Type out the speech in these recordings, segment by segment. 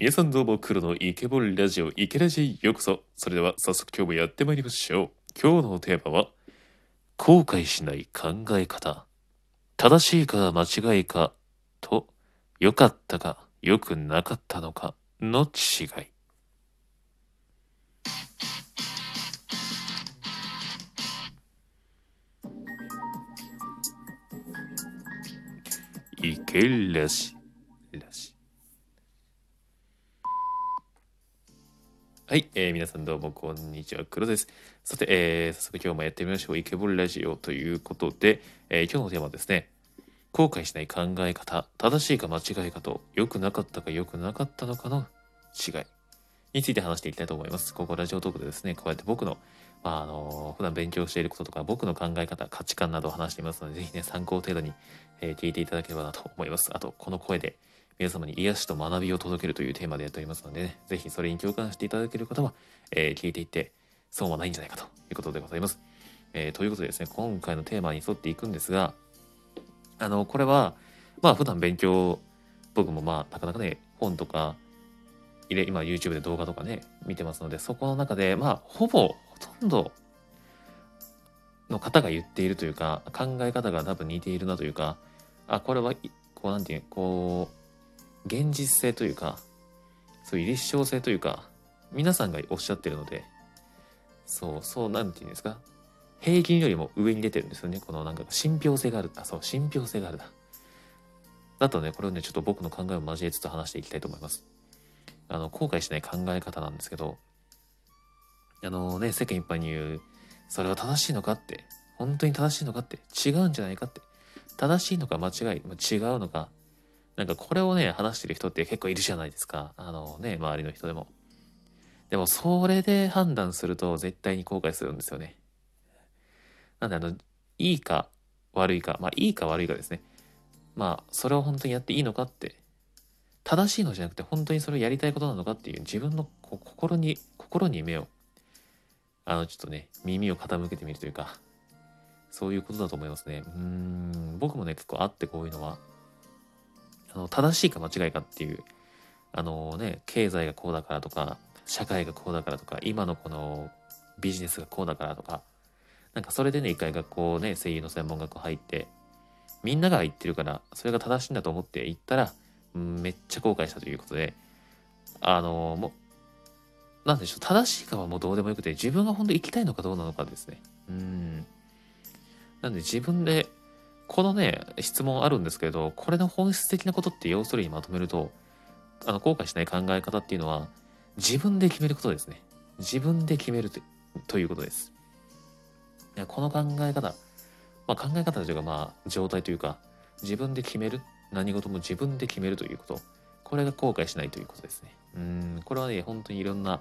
皆さんどうも黒のイケボルラジオイケラジへようこそ。それでは早速今日もやってまいりましょう。今日のテーマは後悔しない考え方。正しいか間違いかと良かったか良くなかったのかの違い。イケラジラジはい、えー皆さんどうもこんにちは、黒です。さて、えー早速今日もやってみましょう。イケボルラジオということで、えー今日のテーマはですね、後悔しない考え方、正しいか間違いかと、良くなかったか良くなかったのかの違いについて話していきたいと思います。ここラジオトークでですね、こうやって僕の、まあ、あの普段勉強していることとか、僕の考え方、価値観などを話していますので、ぜひね、参考程度に、えー聞いていただければなと思います。あと、この声で、皆様に癒しと学びを届けるというテーマでやっておりますのでね、ぜひそれに共感していただける方は、えー聞いていって損はないんじゃないかということでございます。えーということでですね、今回のテーマに沿っていくんですが、あの、これは、まあ普段勉強、僕もまあなかなかね、本とか、今 YouTube で動画とかね、見てますので、そこの中で、まあほぼ、ほとんどの方が言っているというか、考え方が多分似ているなというか、あ、これは、こうなんていう、こう、現実性というか、そういう立証性というか、皆さんがおっしゃってるので、そう、そう、なんていうんですか。平均よりも上に出てるんですよね。このなんか信憑性がある。あ、そう、信憑性があるだ。だとね、これをね、ちょっと僕の考えを交えつつ話していきたいと思います。あの、後悔しない考え方なんですけど、あのね、世間一般に言う、それは正しいのかって、本当に正しいのかって、違うんじゃないかって、正しいのか間違い、違うのか、なんかこれをね、話してる人って結構いるじゃないですか。あのね、周りの人でも。でも、それで判断すると絶対に後悔するんですよね。なんで、あの、いいか悪いか、まあ、いいか悪いかですね。まあ、それを本当にやっていいのかって、正しいのじゃなくて、本当にそれをやりたいことなのかっていう、自分の心に、心に目を、あの、ちょっとね、耳を傾けてみるというか、そういうことだと思いますね。うん、僕もね、結構あってこういうのは、あの、正しいか間違いかっていう、あのね、経済がこうだからとか、社会がこうだからとか、今のこのビジネスがこうだからとか、なんかそれでね、一回学校ね、声優の専門学校入って、みんなが言ってるから、それが正しいんだと思って行ったら、うんめっちゃ後悔したということで、あのもう、なんでしょう、正しいかはもうどうでもよくて、自分が本当に生きたいのかどうなのかですね。うん。なんで自分で、このね、質問あるんですけど、これの本質的なことって要するにまとめると、あの、後悔しない考え方っていうのは、自分で決めることですね。自分で決めるということです。いやこの考え方、まあ、考え方というか、まあ、状態というか、自分で決める。何事も自分で決めるということ。これが後悔しないということですね。うん、これはね、本当にいろんな、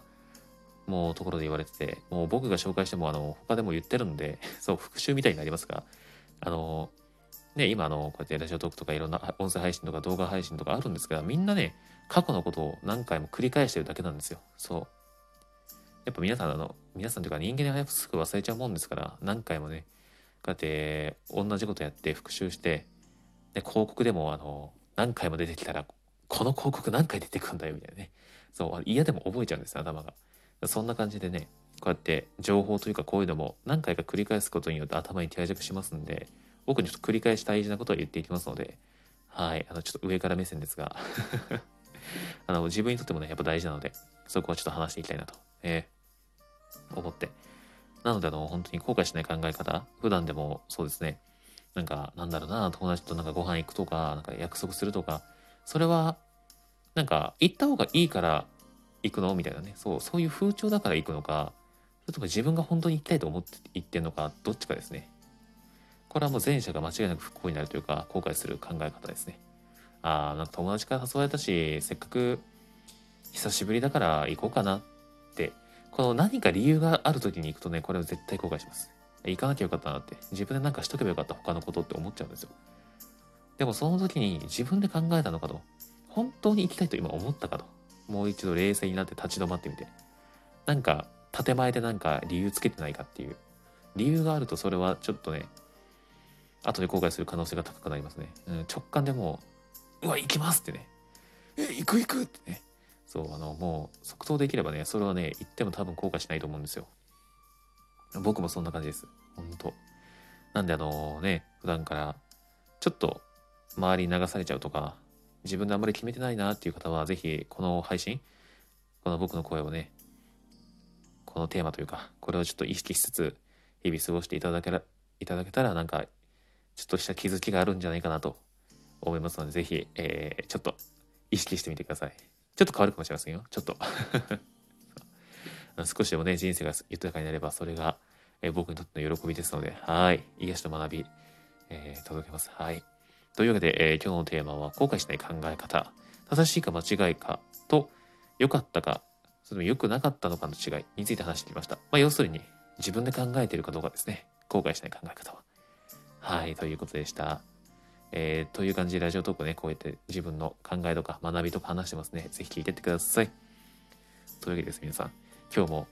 もうところで言われてて、もう僕が紹介しても、あの、他でも言ってるんで、そう、復習みたいになりますが、あの、ね、今、の、こうやってラジオトークとかいろんな音声配信とか動画配信とかあるんですが、みんなね、過去のことを何回も繰り返してるだけなんですよ。そう。やっぱ皆さん、あの、皆さんというか人間はすぐ忘れちゃうもんですから、何回もね、こうやって同じことやって復習して、で、広告でも、あの、何回も出てきたら、この広告何回出てくんだよ、みたいなね。そう、嫌でも覚えちゃうんですよ、頭が。そんな感じでね、こうやって情報というかこういうのも何回か繰り返すことによって頭に定着しますんで、僕にちょっと繰り返し大事なことを言っていきますので、はい、あの、ちょっと上から目線ですが、あの、自分にとってもね、やっぱ大事なので、そこはちょっと話していきたいなと、えー思って。なので、あの、本当に後悔しない考え方、普段でもそうですね、なんか、なんだろうな、友達となんかご飯行くとか、なんか約束するとか、それは、なんか、行った方がいいから行くの？みたいなね、そう、そういう風潮だから行くのか、それとも自分が本当に行きたいと思って行ってんのか、どっちかですね。これはもう前者が間違いなく不幸になるというか、後悔する考え方ですね。ああ、なんか友達から誘われたし、せっかく久しぶりだから行こうかなって、この何か理由がある時に行くとね、これは絶対後悔します。行かなきゃよかったなって、自分でなんかしとけばよかった他のことって思っちゃうんですよ。でもその時に自分で考えたのかと、本当に行きたいと今思ったかと、もう一度冷静になって立ち止まってみて、なんか建前でなんか理由つけてないかっていう、理由があるとそれはちょっとね、後で後悔する可能性が高くなりますね。うん、直感でもう、うわ、行きますってね。え、行く行くってね。そう、あの、もう即答できればね、それはね、言っても多分後悔しないと思うんですよ。僕もそんな感じです。本当なんであのね、普段からちょっと周りに流されちゃうとか、自分であんまり決めてないなっていう方は、ぜひこの配信、この僕の声をね、このテーマというか、これをちょっと意識しつつ、日々過ごしていただけら、いただけたら、なんか、ちょっとした気づきがあるんじゃないかなと思いますので、ぜひ、えー、ちょっと意識してみてください。ちょっと変わるかもしれませんよ。ちょっと。少しでもね、人生が豊かになれば、それが、えー、僕にとっての喜びですので、はい。癒しと学び、えー、届けます。はい。というわけで、えー、今日のテーマは、後悔しない考え方。正しいか間違いかと、良かったか、それも良くなかったのかの違いについて話してきました。まあ、要するに、自分で考えているかどうかですね。後悔しない考え方は。はい、ということでした。えー、という感じでラジオトークね、こうやって自分の考えとか学びとか話してますね。ぜひ聞いてってください。というわけです、皆さん。今日も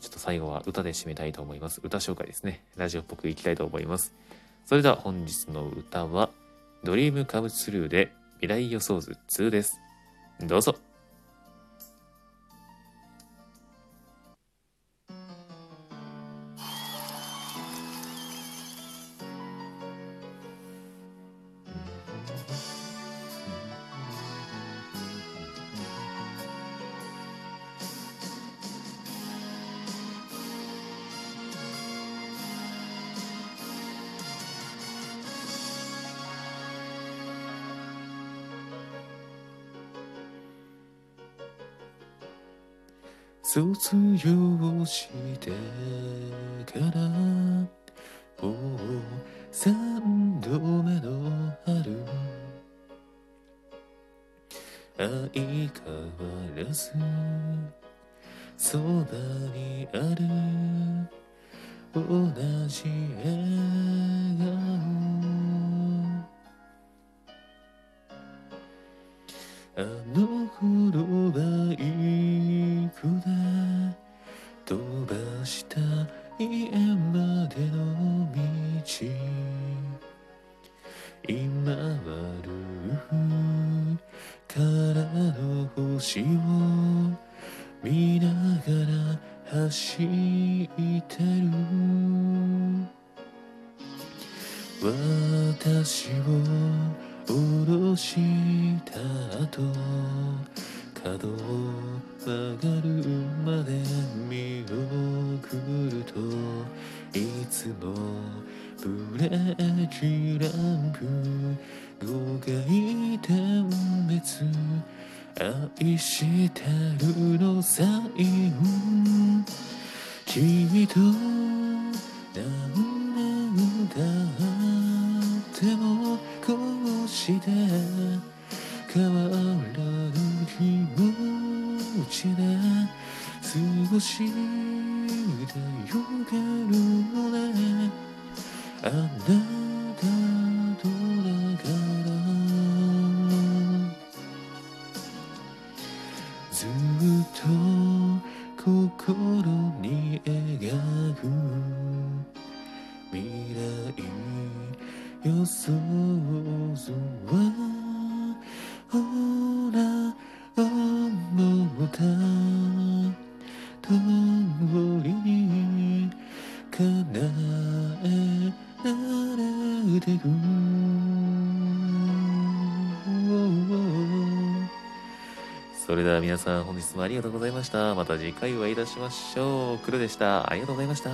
ちょっと最後は歌で締めたいと思います。歌紹介ですね。ラジオっぽくいきたいと思います。それでは本日の歌は、ドリームカムツルーで未来予想図2です。どうぞ。卒業してからもう三度目の春。相変わらずそばにある。同じ笑顔。あの頃バ見ながら走ってる私を下ろした後角を曲がるまで見送るといつもブレーキランプ5回点滅愛してるのさ今君と何年経ってもこうして変わらぬ気持ちで過ごしてゆけるのね。あなそれでは皆さん本日もありがとうございました。また次回お会いいたしましょう。黒でした。ありがとうございました。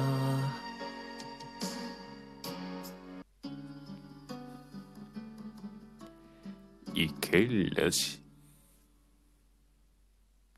いけらし